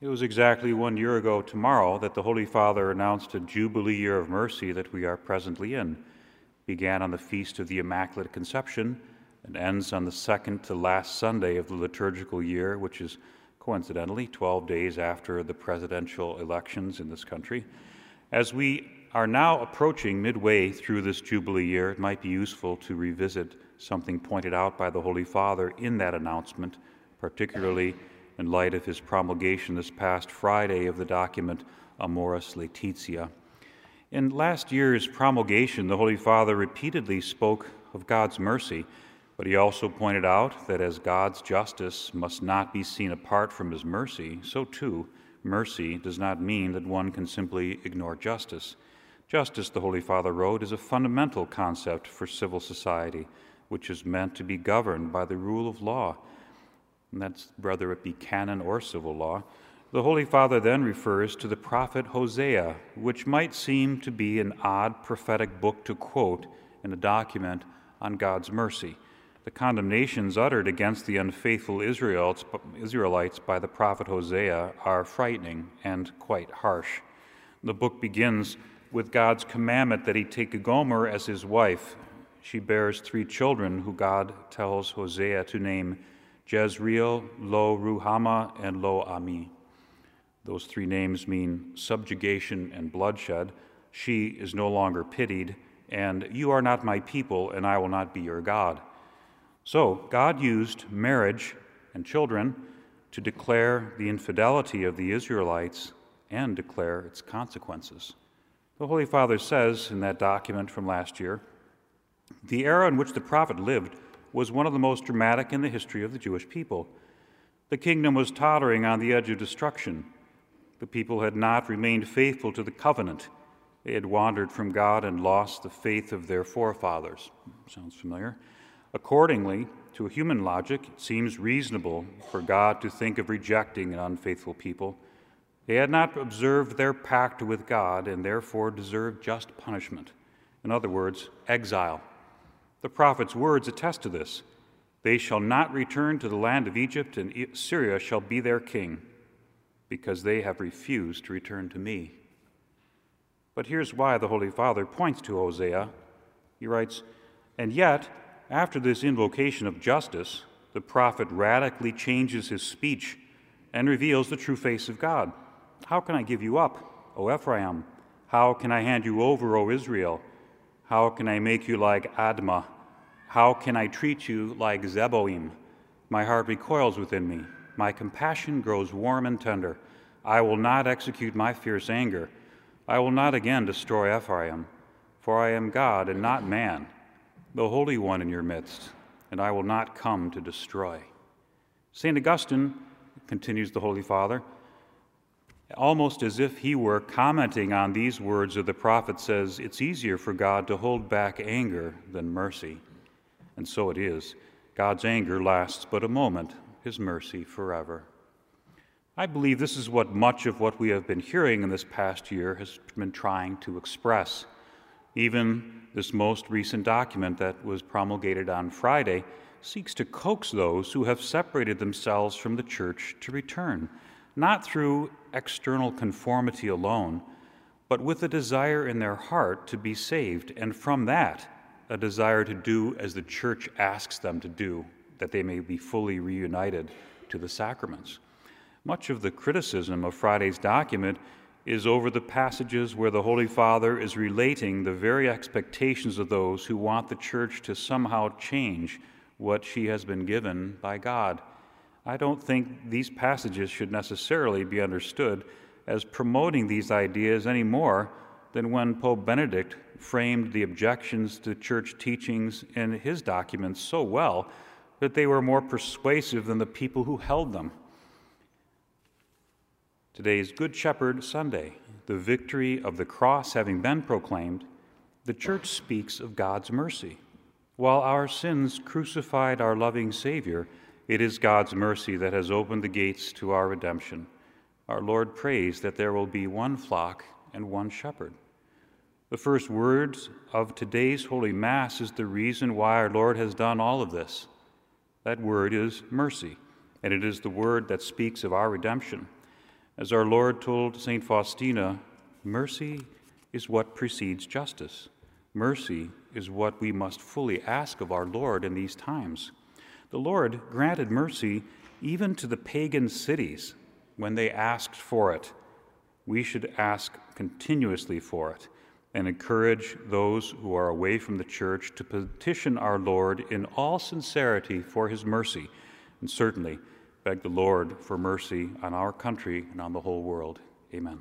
It was exactly one year ago tomorrow that the Holy Father announced a Jubilee year of mercy that we are presently in. It began on the Feast of the Immaculate Conception and ends on the second to last Sunday of the liturgical year, which is coincidentally 12 days after the presidential elections in this country. As we are now approaching midway through this Jubilee year, it might be useful to revisit something pointed out by the Holy Father in that announcement, particularly in light of his promulgation this past Friday of the document Amoris Laetitia. In last year's promulgation, the Holy Father repeatedly spoke of God's mercy, but he also pointed out that as God's justice must not be seen apart from his mercy, so too, mercy does not mean that one can simply ignore justice. Justice, the Holy Father wrote, is a fundamental concept for civil society, which is meant to be governed by the rule of law and that's whether it be canon or civil law. The Holy Father then refers to the prophet Hosea, which might seem to be an odd prophetic book to quote in a document on God's mercy. The condemnations uttered against the unfaithful Israelites by the prophet Hosea are frightening and quite harsh. The book begins with God's commandment that he take Gomer as his wife. She bears three children who God tells Hosea to name Jezreel, Lo Ruhamah, and Lo Ami. Those three names mean subjugation and bloodshed. She is no longer pitied, and you are not my people, and I will not be your God. So, God used marriage and children to declare the infidelity of the Israelites and declare its consequences. The Holy Father says in that document from last year the era in which the prophet lived was one of the most dramatic in the history of the Jewish people. The kingdom was tottering on the edge of destruction. The people had not remained faithful to the covenant. They had wandered from God and lost the faith of their forefathers. Sounds familiar? Accordingly, to a human logic, it seems reasonable for God to think of rejecting an unfaithful people. They had not observed their pact with God and therefore deserved just punishment. In other words, exile. The prophet's words attest to this. They shall not return to the land of Egypt, and Syria shall be their king, because they have refused to return to me. But here's why the Holy Father points to Hosea. He writes, And yet, after this invocation of justice, the prophet radically changes his speech and reveals the true face of God. How can I give you up, O Ephraim? How can I hand you over, O Israel? How can I make you like Admah? How can I treat you like Zeboim? My heart recoils within me. My compassion grows warm and tender. I will not execute my fierce anger. I will not again destroy Ephraim, for I am God and not man, the Holy One in your midst, and I will not come to destroy. St. Augustine, continues the Holy Father, almost as if he were commenting on these words of the prophet, says, It's easier for God to hold back anger than mercy. And so it is. God's anger lasts but a moment, his mercy forever. I believe this is what much of what we have been hearing in this past year has been trying to express. Even this most recent document that was promulgated on Friday seeks to coax those who have separated themselves from the church to return not through external conformity alone, but with a desire in their heart to be saved, and from that, a desire to do as the church asks them to do, that they may be fully reunited to the sacraments. Much of the criticism of Friday's document is over the passages where the Holy Father is relating the very expectations of those who want the church to somehow change what she has been given by God. I don't think these passages should necessarily be understood as promoting these ideas any more than when Pope Benedict framed the objections to church teachings in his documents so well that they were more persuasive than the people who held them. Today is Good Shepherd Sunday. The victory of the cross having been proclaimed, the church speaks of God's mercy. While our sins crucified our loving Savior, it is God's mercy that has opened the gates to our redemption. Our Lord prays that there will be one flock and one shepherd. The first words of today's Holy Mass is the reason why our Lord has done all of this. That word is mercy, and it is the word that speaks of our redemption. As our Lord told St. Faustina, mercy is what precedes justice. Mercy is what we must fully ask of our Lord in these times. The Lord granted mercy even to the pagan cities when they asked for it. We should ask continuously for it and encourage those who are away from the church to petition our Lord in all sincerity for his mercy, and certainly beg the Lord for mercy on our country and on the whole world. Amen.